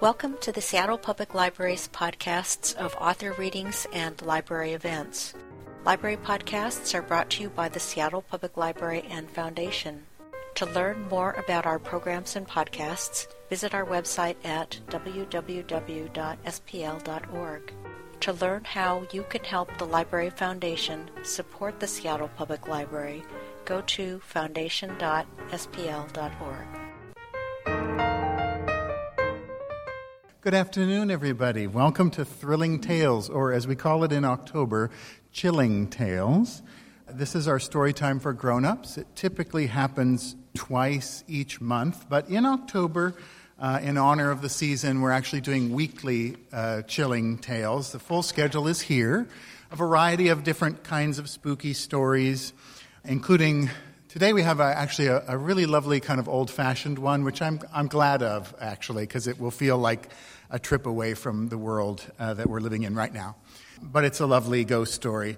Welcome to the Seattle Public Library's podcasts of author readings and library events. Library podcasts are brought to you by the Seattle Public Library and Foundation. To learn more about our programs and podcasts, visit our website at www.spl.org. To learn how you can help the Library Foundation support the Seattle Public Library, go to foundation.spl.org. Good afternoon, everybody. Welcome to Thrilling Tales, or as we call it in October, Chilling Tales. This is our story time for grown ups. It typically happens twice each month, but in October, uh, in honor of the season, we're actually doing weekly uh, chilling tales. The full schedule is here. A variety of different kinds of spooky stories, including today we have a, actually a, a, really lovely kind of old fashioned one, which I'm, I'm glad of, actually, because it will feel like a trip away from the world uh, that we're living in right now. But it's a lovely ghost story.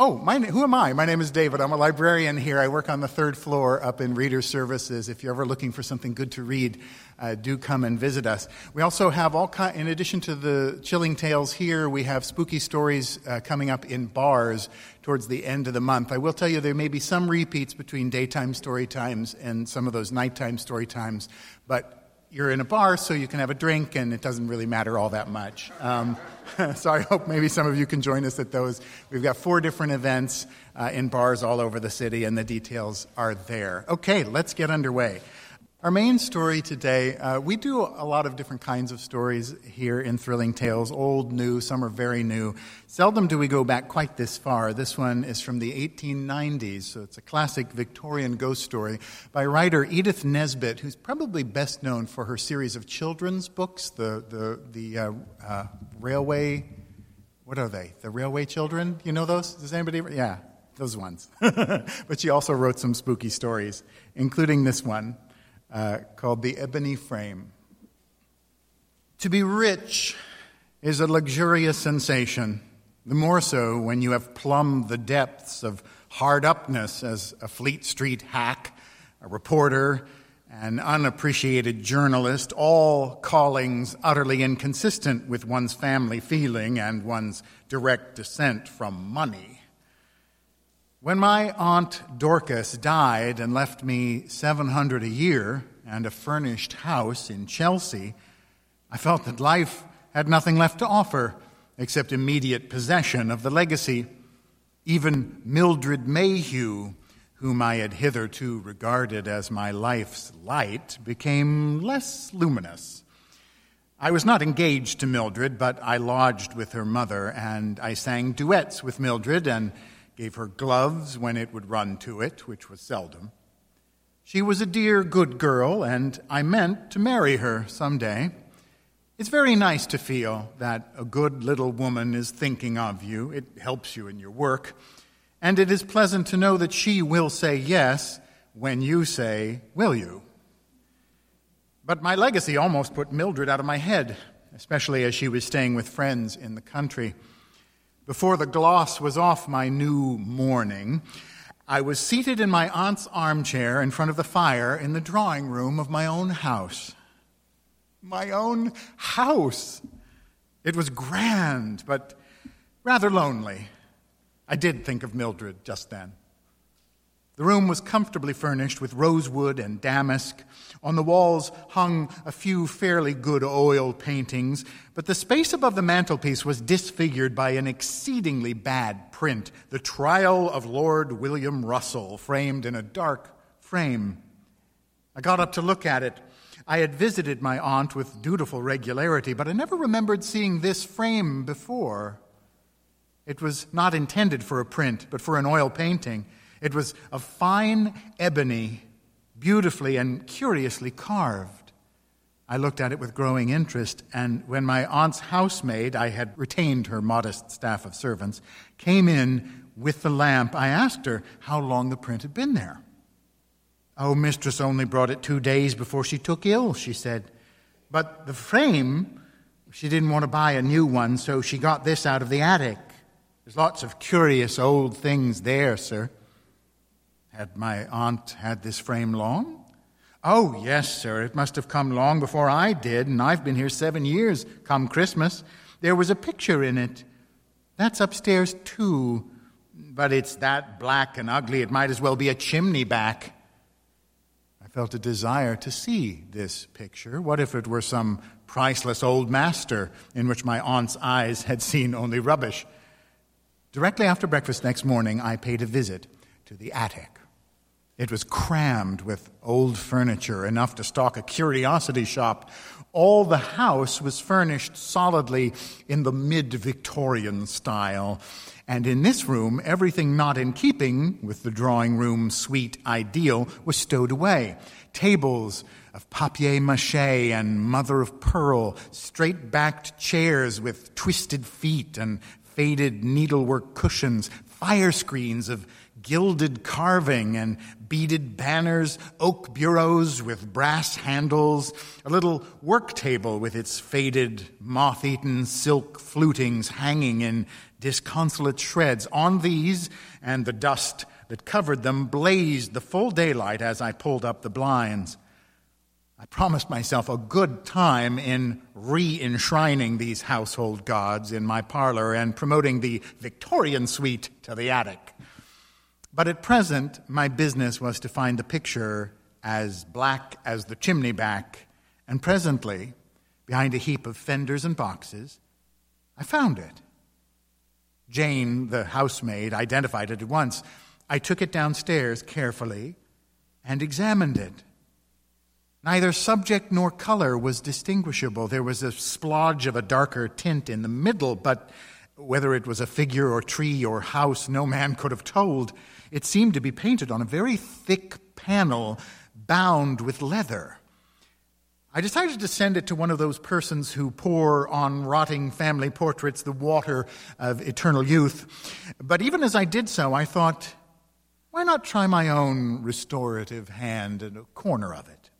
Oh, my, who am I? My name is David. I'm a librarian here. I work on the third floor up in Reader Services. If you're ever looking for something good to read, uh, do come and visit us. We also have all in addition to the chilling tales here, we have spooky stories uh, coming up in bars towards the end of the month. I will tell you there may be some repeats between daytime story times and some of those nighttime story times, but you're in a bar, so you can have a drink, and it doesn't really matter all that much. Um, so I hope maybe some of you can join us at those. We've got four different events uh, in bars all over the city, and the details are there. Okay, let's get underway. Our main story today, uh, we do a lot of different kinds of stories here in Thrilling Tales, old, new, some are very new. Seldom do we go back quite this far. This one is from the 1890s, so it's a classic Victorian ghost story by writer Edith Nesbit, who's probably best known for her series of children's books, the, the, the uh, uh, Railway, what are they? The Railway Children? You know those? Does anybody? Yeah, those ones. but she also wrote some spooky stories, including this one uh, called The Ebony Frame. To be rich is a luxurious sensation, the more so when you have plumbed the depths of hard upness as a Fleet Street hack, a reporter, an unappreciated journalist, all callings utterly inconsistent with one's family feeling and one's direct descent from money. When my aunt Dorcas died and left me 700 a year and a furnished house in Chelsea, I felt that life had nothing left to offer except immediate possession of the legacy. Even Mildred Mayhew, whom I had hitherto regarded as my life's light, became less luminous. I was not engaged to Mildred, but I lodged with her mother, and I sang duets with Mildred and gave her gloves when it would run to it, which was seldom. She was a dear, good girl, and I meant to marry her some day. It's very nice to feel that a good little woman is thinking of you. It helps you in your work. And it is pleasant to know that she will say yes when you say, Will you? But my legacy almost put Mildred out of my head, especially as she was staying with friends in the country. Before the gloss was off my new mourning, I was seated in my aunt's armchair in front of the fire in the drawing room of my own house. My own house! It was grand, but rather lonely. I did think of Mildred just then. The room was comfortably furnished with rosewood and damask. On the walls hung a few fairly good oil paintings, but the space above the mantelpiece was disfigured by an exceedingly bad print The Trial of Lord William Russell, framed in a dark frame. I got up to look at it. I had visited my aunt with dutiful regularity, but I never remembered seeing this frame before. It was not intended for a print, but for an oil painting. It was of fine ebony, beautifully and curiously carved. I looked at it with growing interest, and when my aunt's housemaid, I had retained her modest staff of servants, came in with the lamp, I asked her how long the print had been there. Oh, mistress only brought it two days before she took ill, she said. But the frame, she didn't want to buy a new one, so she got this out of the attic. There's lots of curious old things there, sir. Had my aunt had this frame long? Oh, yes, sir. It must have come long before I did, and I've been here seven years come Christmas. There was a picture in it. That's upstairs, too. But it's that black and ugly, it might as well be a chimney back. I felt a desire to see this picture. What if it were some priceless old master in which my aunt's eyes had seen only rubbish? Directly after breakfast next morning, I paid a visit to the attic. It was crammed with old furniture, enough to stock a curiosity shop. All the house was furnished solidly in the mid Victorian style. And in this room, everything not in keeping with the drawing room suite ideal was stowed away. Tables of papier mache and mother of pearl, straight backed chairs with twisted feet and faded needlework cushions, fire screens of gilded carving and beaded banners, oak bureaus with brass handles, a little work table with its faded, moth eaten silk flutings hanging in disconsolate shreds. On these and the dust that covered them blazed the full daylight as I pulled up the blinds. I promised myself a good time in re enshrining these household gods in my parlor and promoting the Victorian suite to the attic. But at present, my business was to find the picture as black as the chimney back, and presently, behind a heap of fenders and boxes, I found it. Jane, the housemaid, identified it at once. I took it downstairs carefully and examined it. Neither subject nor color was distinguishable. There was a splodge of a darker tint in the middle, but whether it was a figure or tree or house, no man could have told. It seemed to be painted on a very thick panel bound with leather. I decided to send it to one of those persons who pour on rotting family portraits the water of eternal youth. But even as I did so, I thought, why not try my own restorative hand in a corner of it?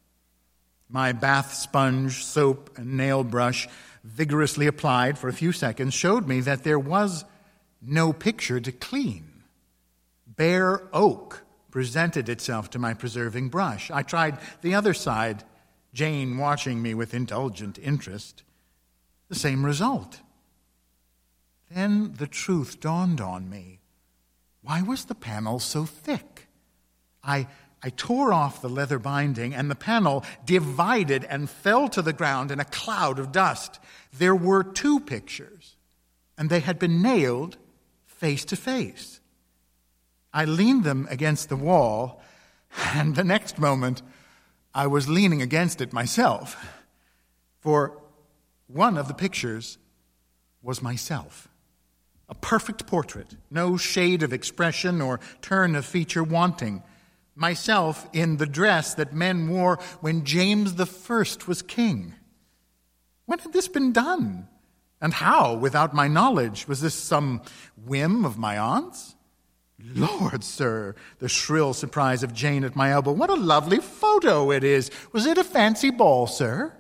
My bath sponge, soap, and nail brush, vigorously applied for a few seconds, showed me that there was no picture to clean bare oak presented itself to my preserving brush. I tried the other side, Jane watching me with indulgent interest. The same result. Then the truth dawned on me. Why was the panel so thick? I, I tore off the leather binding, and the panel divided and fell to the ground in a cloud of dust. There were two pictures, and they had been nailed face to face. I leaned them against the wall, and the next moment I was leaning against it myself. For one of the pictures was myself. A perfect portrait, no shade of expression or turn of feature wanting. Myself in the dress that men wore when James I was king. When had this been done? And how, without my knowledge? Was this some whim of my aunt's? Lord, sir, the shrill surprise of Jane at my elbow. What a lovely photo it is. Was it a fancy ball, sir?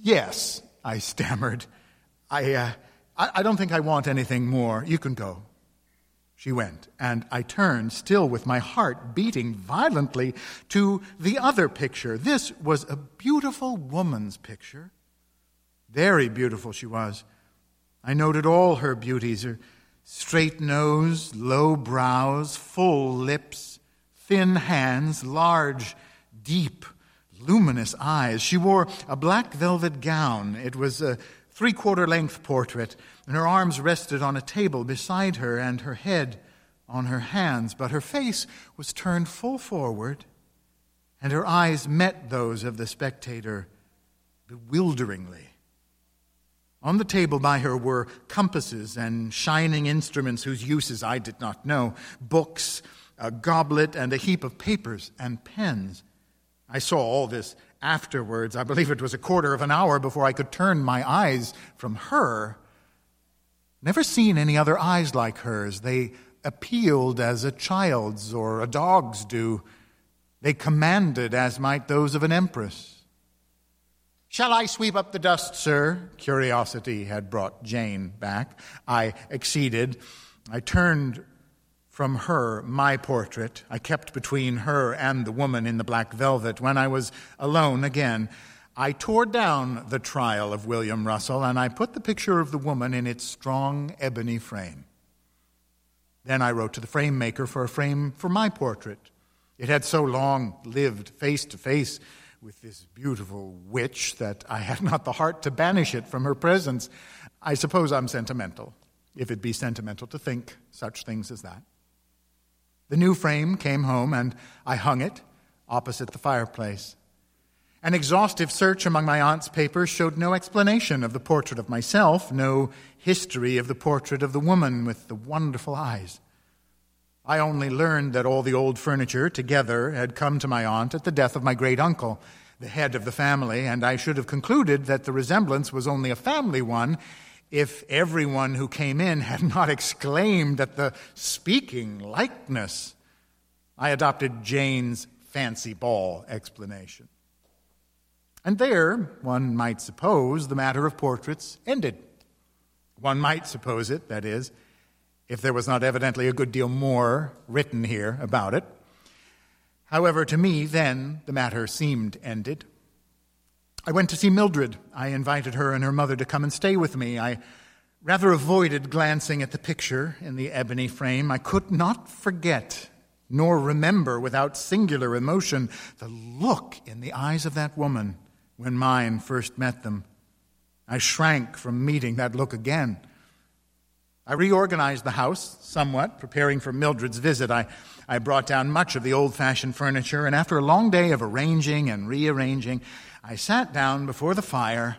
Yes, I stammered. I, uh, I, I don't think I want anything more. You can go. She went, and I turned, still with my heart beating violently, to the other picture. This was a beautiful woman's picture. Very beautiful she was. I noted all her beauties, her straight nose, low brows, full lips, thin hands, large, deep, luminous eyes. She wore a black velvet gown. It was a three quarter length portrait, and her arms rested on a table beside her and her head on her hands, but her face was turned full forward, and her eyes met those of the spectator bewilderingly. On the table by her were compasses and shining instruments whose uses I did not know, books, a goblet, and a heap of papers and pens. I saw all this afterwards. I believe it was a quarter of an hour before I could turn my eyes from her. Never seen any other eyes like hers. They appealed as a child's or a dog's do. They commanded as might those of an empress. Shall I sweep up the dust, sir? Curiosity had brought Jane back. I acceded. I turned from her my portrait I kept between her and the woman in the black velvet. When I was alone again, I tore down the trial of William Russell and I put the picture of the woman in its strong ebony frame. Then I wrote to the frame maker for a frame for my portrait. It had so long lived face to face with this beautiful witch that I had not the heart to banish it from her presence. I suppose I'm sentimental, if it be sentimental to think such things as that. The new frame came home, and I hung it opposite the fireplace. An exhaustive search among my aunt's papers showed no explanation of the portrait of myself, no history of the portrait of the woman with the wonderful eyes. I only learned that all the old furniture together had come to my aunt at the death of my great uncle, the head of the family, and I should have concluded that the resemblance was only a family one if everyone who came in had not exclaimed at the speaking likeness. I adopted Jane's fancy ball explanation. And there, one might suppose, the matter of portraits ended. One might suppose it, that is if there was not evidently a good deal more written here about it. However, to me, then, the matter seemed ended. I went to see Mildred. I invited her and her mother to come and stay with me. I rather avoided glancing at the picture in the ebony frame. I could not forget, nor remember without singular emotion, the look in the eyes of that woman when mine first met them. I shrank from meeting that look again. I reorganized the house somewhat, preparing for Mildred's visit. I, I brought down much of the old fashioned furniture, and after a long day of arranging and rearranging, I sat down before the fire,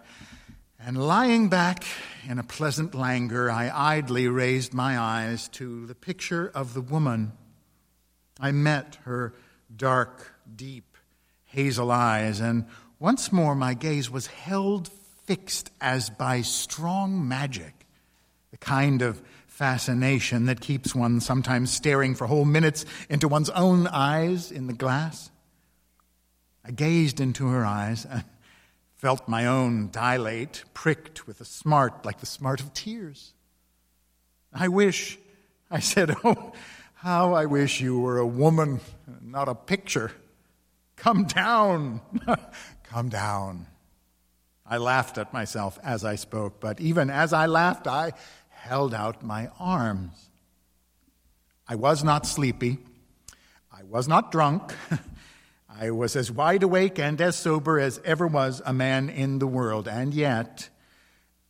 and lying back in a pleasant languor, I idly raised my eyes to the picture of the woman. I met her dark, deep, hazel eyes, and once more my gaze was held fixed as by strong magic kind of fascination that keeps one sometimes staring for whole minutes into one's own eyes in the glass. I gazed into her eyes and felt my own dilate, pricked with a smart like the smart of tears. I wish, I said, oh, how I wish you were a woman, not a picture. Come down, come down. I laughed at myself as I spoke, but even as I laughed, I held out my arms. I was not sleepy. I was not drunk. I was as wide awake and as sober as ever was a man in the world. And yet,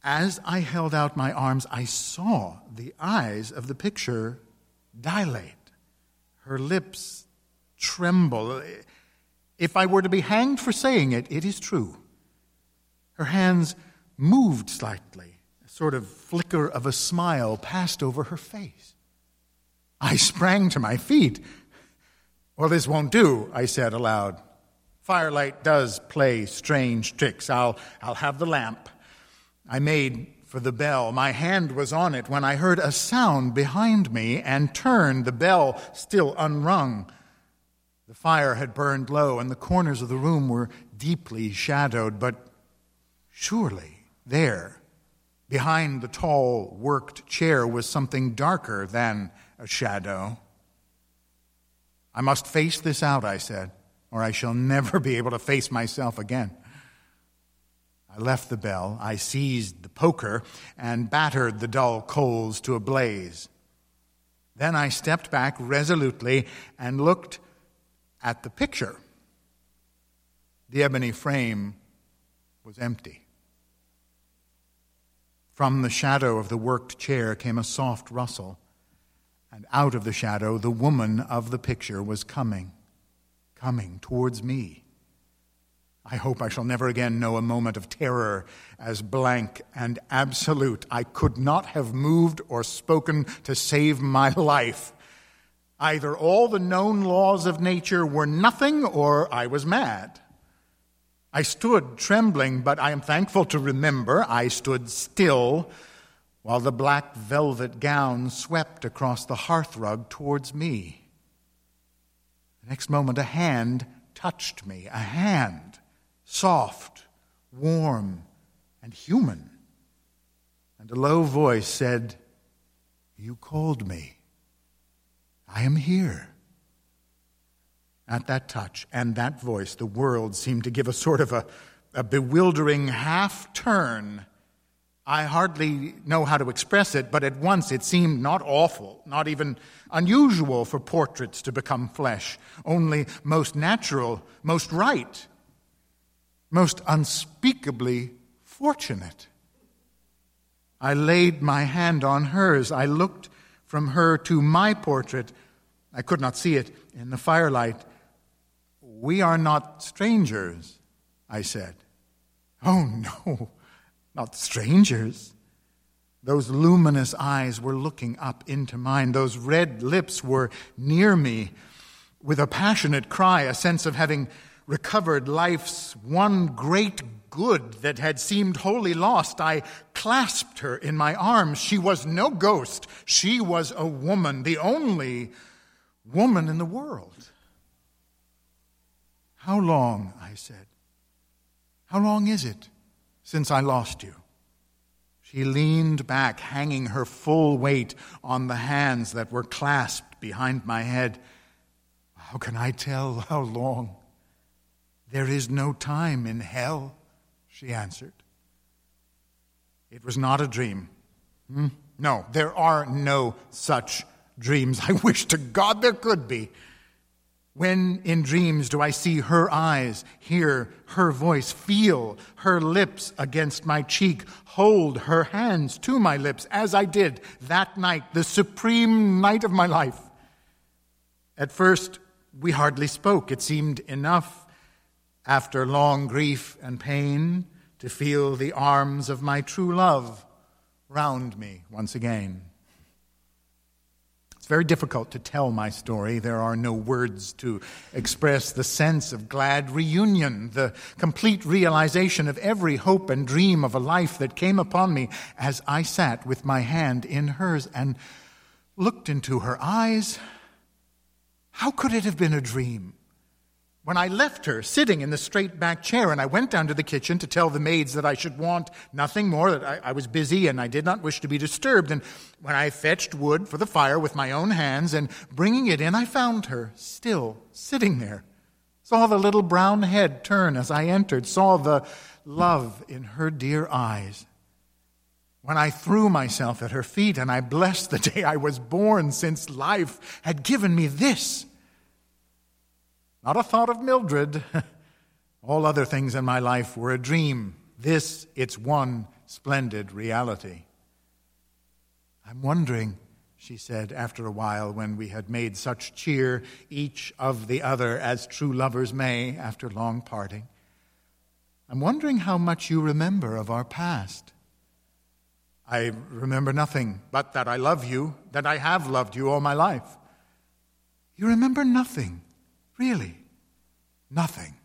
as I held out my arms, I saw the eyes of the picture dilate, her lips tremble. If I were to be hanged for saying it, it is true. Her hands moved slightly sort of flicker of a smile passed over her face. I sprang to my feet. Well, this won't do, I said aloud. Firelight does play strange tricks. I'll, I'll have the lamp. I made for the bell. My hand was on it when I heard a sound behind me and turned, the bell still unrung. The fire had burned low and the corners of the room were deeply shadowed, but surely there, Behind the tall, worked chair was something darker than a shadow. I must face this out, I said, or I shall never be able to face myself again. I left the bell, I seized the poker, and battered the dull coals to a blaze. Then I stepped back resolutely and looked at the picture. The ebony frame was empty. From the shadow of the worked chair came a soft rustle, and out of the shadow the woman of the picture was coming, coming towards me. I hope I shall never again know a moment of terror as blank and absolute. I could not have moved or spoken to save my life. Either all the known laws of nature were nothing or I was mad. I stood trembling, but I am thankful to remember I stood still while the black velvet gown swept across the hearthrug towards me. The next moment, a hand touched me, a hand, soft, warm, and human. And a low voice said, You called me. I am here. At that touch and that voice, the world seemed to give a sort of a, a bewildering half turn. I hardly know how to express it, but at once it seemed not awful, not even unusual for portraits to become flesh, only most natural, most right, most unspeakably fortunate. I laid my hand on hers. I looked from her to my portrait. I could not see it in the firelight. We are not strangers, I said. Oh, no, not strangers. Those luminous eyes were looking up into mine. Those red lips were near me. With a passionate cry, a sense of having recovered life's one great good that had seemed wholly lost, I clasped her in my arms. She was no ghost. She was a woman, the only woman in the world. How long, I said, how long is it since I lost you? She leaned back, hanging her full weight on the hands that were clasped behind my head. How can I tell how long? There is no time in hell, she answered. It was not a dream. Hmm? No, there are no such dreams. I wish to God there could be. When in dreams do I see her eyes, hear her voice, feel her lips against my cheek, hold her hands to my lips, as I did that night, the supreme night of my life? At first, we hardly spoke. It seemed enough, after long grief and pain, to feel the arms of my true love round me once again very difficult to tell my story. There are no words to express the sense of glad reunion, the complete realization of every hope and dream of a life that came upon me as I sat with my hand in hers and looked into her eyes. How could it have been a dream? When I left her sitting in the straight back chair, and I went down to the kitchen to tell the maids that I should want nothing more, that I, I, was busy and I did not wish to be disturbed. And when I fetched wood for the fire with my own hands and bringing it in, I found her still sitting there. Saw the little brown head turn as I entered, saw the love in her dear eyes. When I threw myself at her feet and I blessed the day I was born, since life had given me this not a thought of Mildred. All other things in my life were a dream. This, its one splendid reality. I'm wondering, she said after a while, when we had made such cheer, each of the other, as true lovers may after long parting. I'm wondering how much you remember of our past. I remember nothing but that I love you, that I have loved you all my life. You remember nothing. Really? Nothing.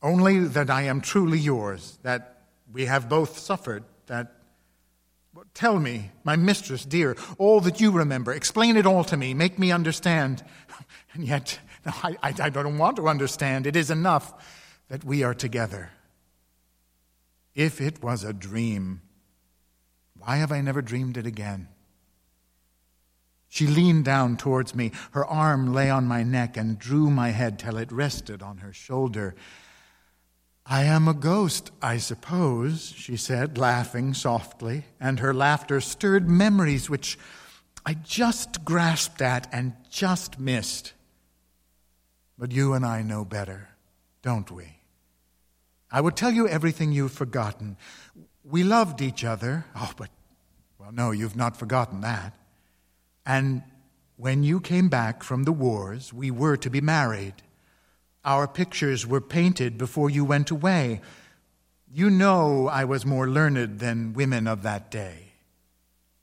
Only that I am truly yours, that we have both suffered, that. Tell me, my mistress dear, all that you remember. Explain it all to me. Make me understand. And yet, I, I, I don't want to understand. It is enough that we are together. If it was a dream, why have I never dreamed it again? She leaned down towards me. Her arm lay on my neck and drew my head till it rested on her shoulder. I am a ghost, I suppose, she said, laughing softly, and her laughter stirred memories which I just grasped at and just missed. But you and I know better, don't we? I will tell you everything you've forgotten. We loved each other. Oh, but, well, no, you've not forgotten that. And when you came back from the wars, we were to be married. Our pictures were painted before you went away. You know I was more learned than women of that day.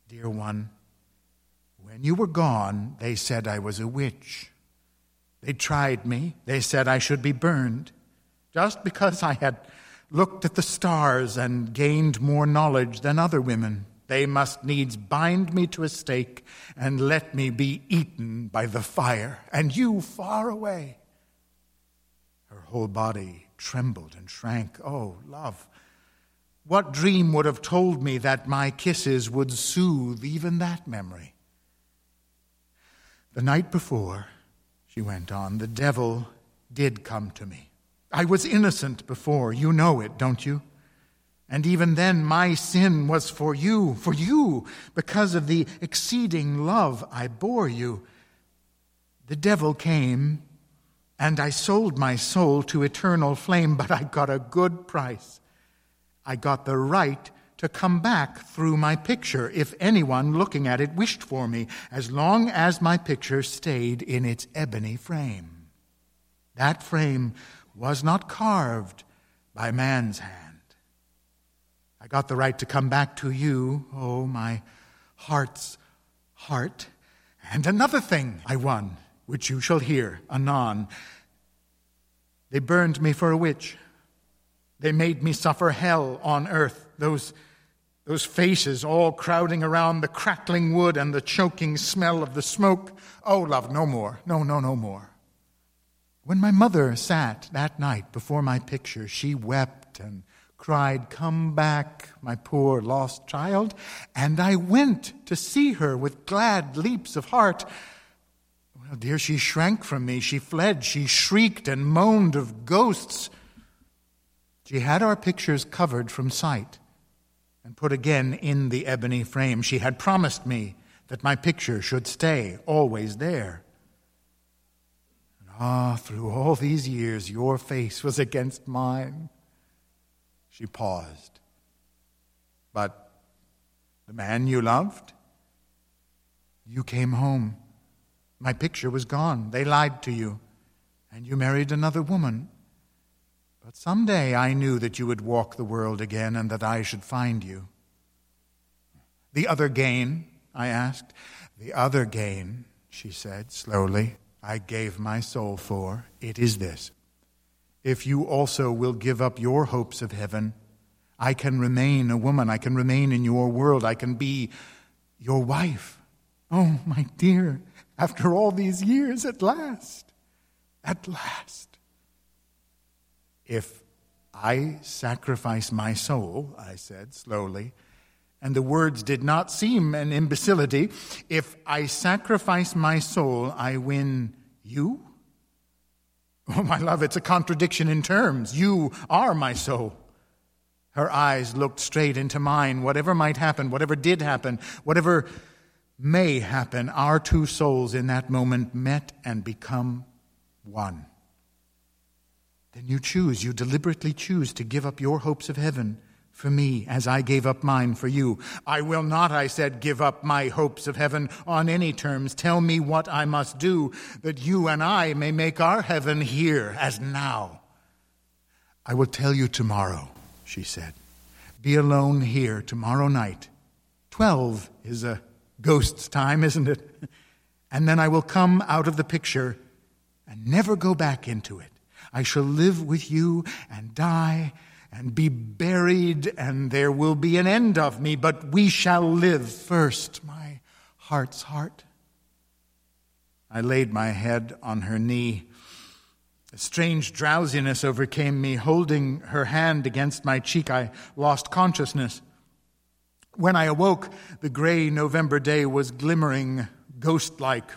Dear one, when you were gone, they said I was a witch. They tried me. They said I should be burned just because I had looked at the stars and gained more knowledge than other women. They must needs bind me to a stake and let me be eaten by the fire, and you far away. Her whole body trembled and shrank. Oh, love, what dream would have told me that my kisses would soothe even that memory? The night before, she went on, the devil did come to me. I was innocent before. You know it, don't you? And even then, my sin was for you, for you, because of the exceeding love I bore you. The devil came, and I sold my soul to eternal flame, but I got a good price. I got the right to come back through my picture if anyone looking at it wished for me, as long as my picture stayed in its ebony frame. That frame was not carved by man's hand. I got the right to come back to you, oh, my heart's heart. And another thing I won, which you shall hear anon. They burned me for a witch. They made me suffer hell on earth. Those, those faces all crowding around the crackling wood and the choking smell of the smoke. Oh, love, no more. No, no, no more. When my mother sat that night before my picture, she wept and cried, Come back, my poor lost child. And I went to see her with glad leaps of heart. Well, dear, she shrank from me. She fled. She shrieked and moaned of ghosts. She had our pictures covered from sight and put again in the ebony frame. She had promised me that my picture should stay always there. And ah, through all these years, your face was against mine. She paused. But the man you loved? You came home. My picture was gone. They lied to you. And you married another woman. But someday I knew that you would walk the world again and that I should find you. The other gain? I asked. The other gain, she said slowly, I gave my soul for. It is this if you also will give up your hopes of heaven, I can remain a woman. I can remain in your world. I can be your wife. Oh, my dear, after all these years, at last, at last. If I sacrifice my soul, I said slowly, and the words did not seem an imbecility, if I sacrifice my soul, I win you? Oh, my love, it's a contradiction in terms. You are my soul. Her eyes looked straight into mine. Whatever might happen, whatever did happen, whatever may happen, our two souls in that moment met and become one. Then you choose, you deliberately choose to give up your hopes of heaven for me as I gave up mine for you. I will not, I said, give up my hopes of heaven on any terms. Tell me what I must do that you and I may make our heaven here as now. I will tell you tomorrow, she said. Be alone here tomorrow night. Twelve is a ghost's time, isn't it? And then I will come out of the picture and never go back into it. I shall live with you and die and be buried, and there will be an end of me, but we shall live first, my heart's heart. I laid my head on her knee. A strange drowsiness overcame me. Holding her hand against my cheek, I lost consciousness. When I awoke, the gray November day was glimmering ghost like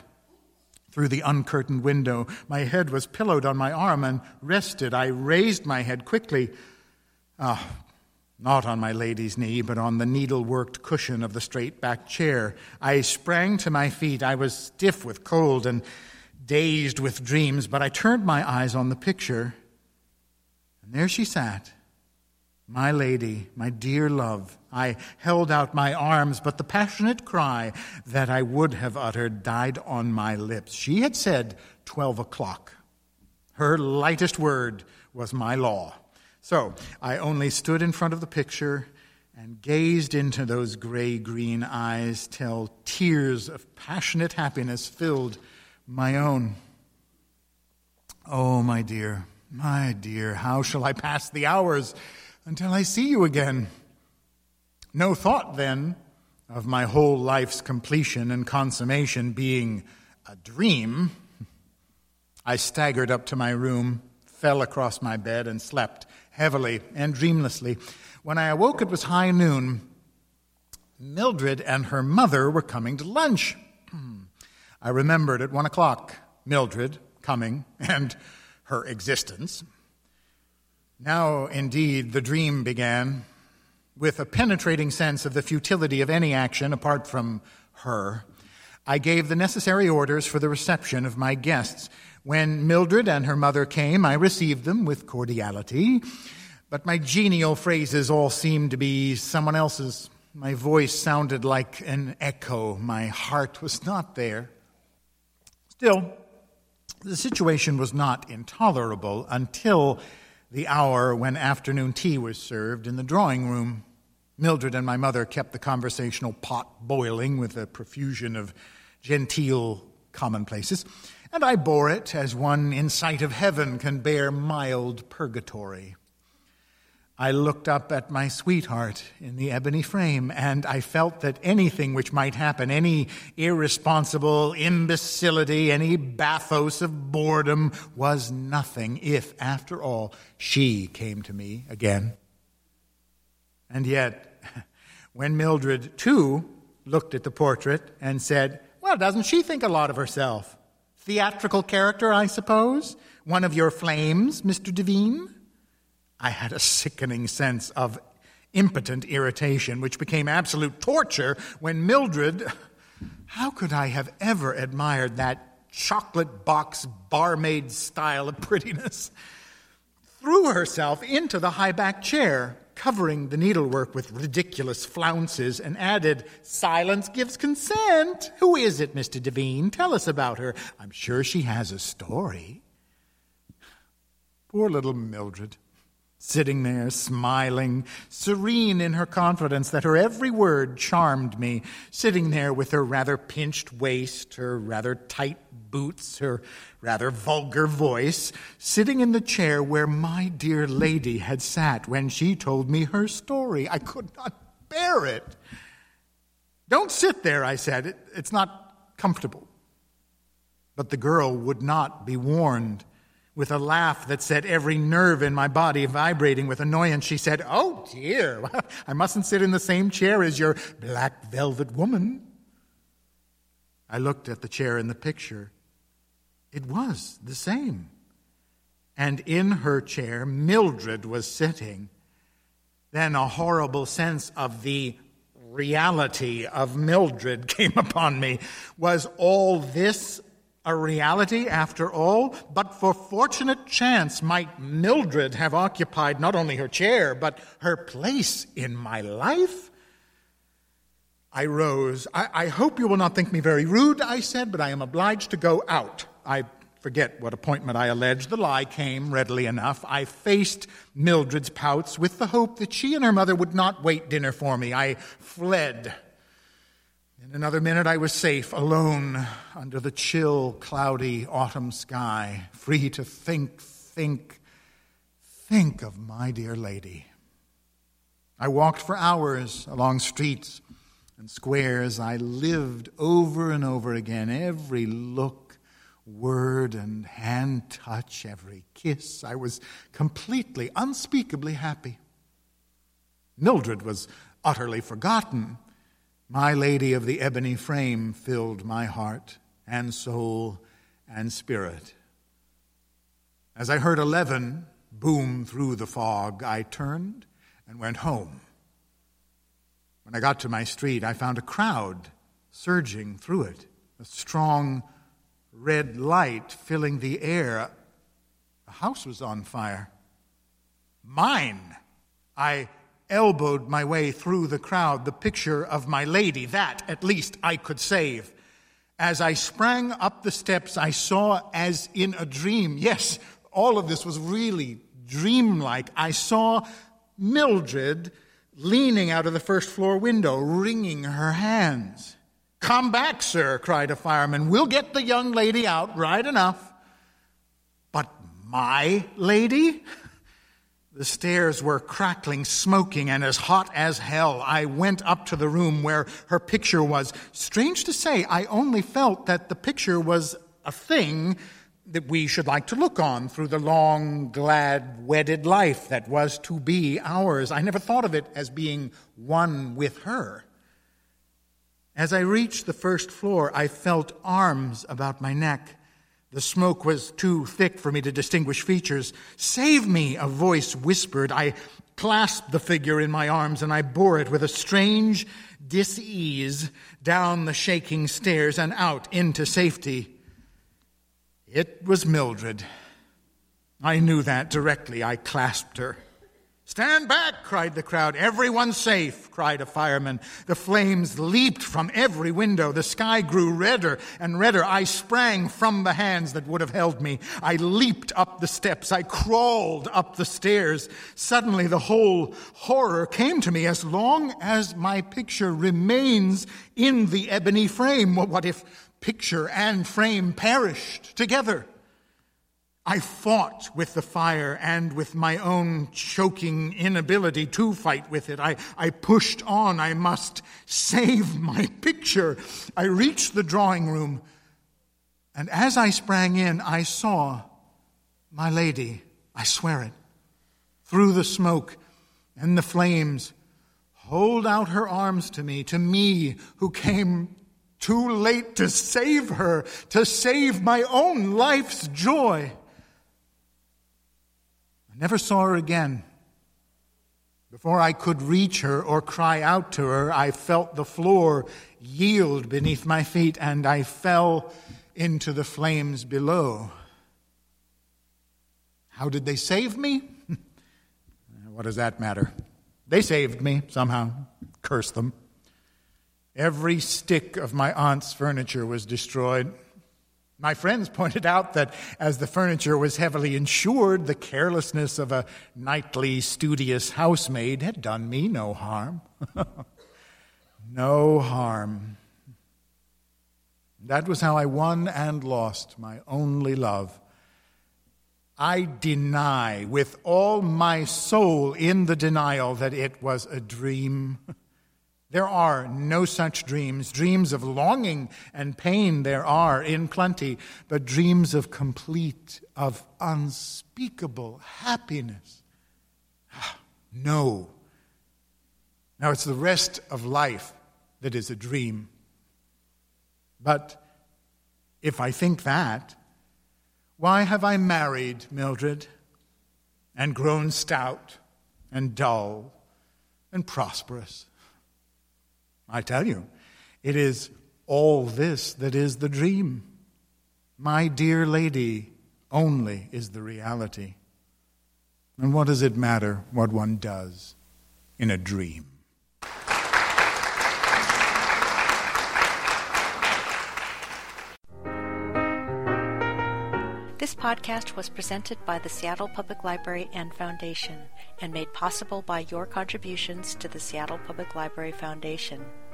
through the uncurtained window. My head was pillowed on my arm and rested. I raised my head quickly. Ah, not on my lady's knee, but on the needle-worked cushion of the straight-backed chair. I sprang to my feet. I was stiff with cold and dazed with dreams, but I turned my eyes on the picture, and there she sat, my lady, my dear love. I held out my arms, but the passionate cry that I would have uttered died on my lips. She had said twelve o'clock. Her lightest word was my law. So I only stood in front of the picture and gazed into those gray green eyes till tears of passionate happiness filled my own. Oh, my dear, my dear, how shall I pass the hours until I see you again? No thought then of my whole life's completion and consummation being a dream. I staggered up to my room, fell across my bed, and slept heavily and dreamlessly. When I awoke, it was high noon. Mildred and her mother were coming to lunch. I remembered at one o'clock Mildred coming and her existence. Now, indeed, the dream began with a penetrating sense of the futility of any action apart from her. I gave the necessary orders for the reception of my guests. When Mildred and her mother came, I received them with cordiality, but my genial phrases all seemed to be someone else's. My voice sounded like an echo. My heart was not there. Still, the situation was not intolerable until the hour when afternoon tea was served in the drawing room. Mildred and my mother kept the conversational pot boiling with a profusion of genteel commonplaces, and I bore it as one in sight of heaven can bear mild purgatory. I looked up at my sweetheart in the ebony frame, and I felt that anything which might happen, any irresponsible imbecility, any bathos of boredom, was nothing if, after all, she came to me again. And yet, when Mildred, too, looked at the portrait and said, Well, doesn't she think a lot of herself? Theatrical character, I suppose? One of your flames, Mr. Devine? I had a sickening sense of impotent irritation, which became absolute torture when Mildred, how could I have ever admired that chocolate box barmaid style of prettiness, threw herself into the high back chair, covering the needlework with ridiculous flounces, and added, Silence gives consent. Who is it, Mr. Devine? Tell us about her. I'm sure she has a story. Poor little Mildred sitting there, smiling, serene in her confidence that her every word charmed me, sitting there with her rather pinched waist, her rather tight boots, her rather vulgar voice, sitting in the chair where my dear lady had sat when she told me her story. I could not bear it. Don't sit there, I said. It, it's not comfortable. But the girl would not be warned. With a laugh that set every nerve in my body vibrating with annoyance, she said, Oh dear, I mustn't sit in the same chair as your black velvet woman. I looked at the chair in the picture. It was the same. And in her chair, Mildred was sitting. Then a horrible sense of the reality of Mildred came upon me. Was all this a reality after all, but for fortunate chance might Mildred have occupied not only her chair, but her place in my life? I rose. I, I, hope you will not think me very rude, I said, but I am obliged to go out. I forget what appointment I alleged. The lie came readily enough. I faced Mildred's pouts with the hope that she and her mother would not wait dinner for me. I fled in another minute, I was safe, alone, under the chill, cloudy autumn sky, free to think, think, think of my dear lady. I walked for hours along streets and squares. I lived over and over again every look, word, and hand touch, every kiss. I was completely, unspeakably happy. Mildred was utterly forgotten. My Lady of the Ebony Frame filled my heart and soul and spirit. As I heard 11 boom through the fog, I turned and went home. When I got to my street, I found a crowd surging through it, a strong red light filling the air. The house was on fire. Mine! I elbowed my way through the crowd, the picture of my lady. That, at least, I could save. As I sprang up the steps, I saw as in a dream. Yes, all of this was really dreamlike. I saw Mildred leaning out of the first floor window, wringing her hands. Come back, sir, cried a fireman. We'll get the young lady out right enough. But my lady? The stairs were crackling, smoking, and as hot as hell. I went up to the room where her picture was. Strange to say, I only felt that the picture was a thing that we should like to look on through the long, glad, wedded life that was to be ours. I never thought of it as being one with her. As I reached the first floor, I felt arms about my neck. The smoke was too thick for me to distinguish features. Save me, a voice whispered. I clasped the figure in my arms and I bore it with a strange dis-ease down the shaking stairs and out into safety. It was Mildred. I knew that directly. I clasped her. Stand back, cried the crowd. Everyone safe, cried a fireman. The flames leaped from every window. The sky grew redder and redder. I sprang from the hands that would have held me. I leaped up the steps. I crawled up the stairs. Suddenly the whole horror came to me as long as my picture remains in the ebony frame. What if picture and frame perished together? I fought with the fire and with my own choking inability to fight with it. I, I pushed on. I must save my picture. I reached the drawing room, and as I sprang in, I saw my lady, I swear it, through the smoke and the flames, hold out her arms to me, to me who came too late to save her, to save my own life's joy. Never saw her again. Before I could reach her or cry out to her, I felt the floor yield beneath my feet and I fell into the flames below. How did they save me? what does that matter? They saved me somehow. Curse them. Every stick of my aunt's furniture was destroyed. My friends pointed out that as the furniture was heavily insured, the carelessness of a nightly studious housemaid had done me no harm. no harm. That was how I won and lost my only love. I deny with all my soul in the denial that it was a dream. There are no such dreams. Dreams of longing and pain there are in plenty, but dreams of complete, of unspeakable happiness. Ah, no. Now it's the rest of life that is a dream. But if I think that, why have I married Mildred and grown stout and dull and prosperous? I tell you, it is all this that is the dream. My dear lady only is the reality. And what does it matter what one does in a dream? This podcast was presented by the Seattle Public Library and Foundation and made possible by your contributions to the Seattle Public Library Foundation.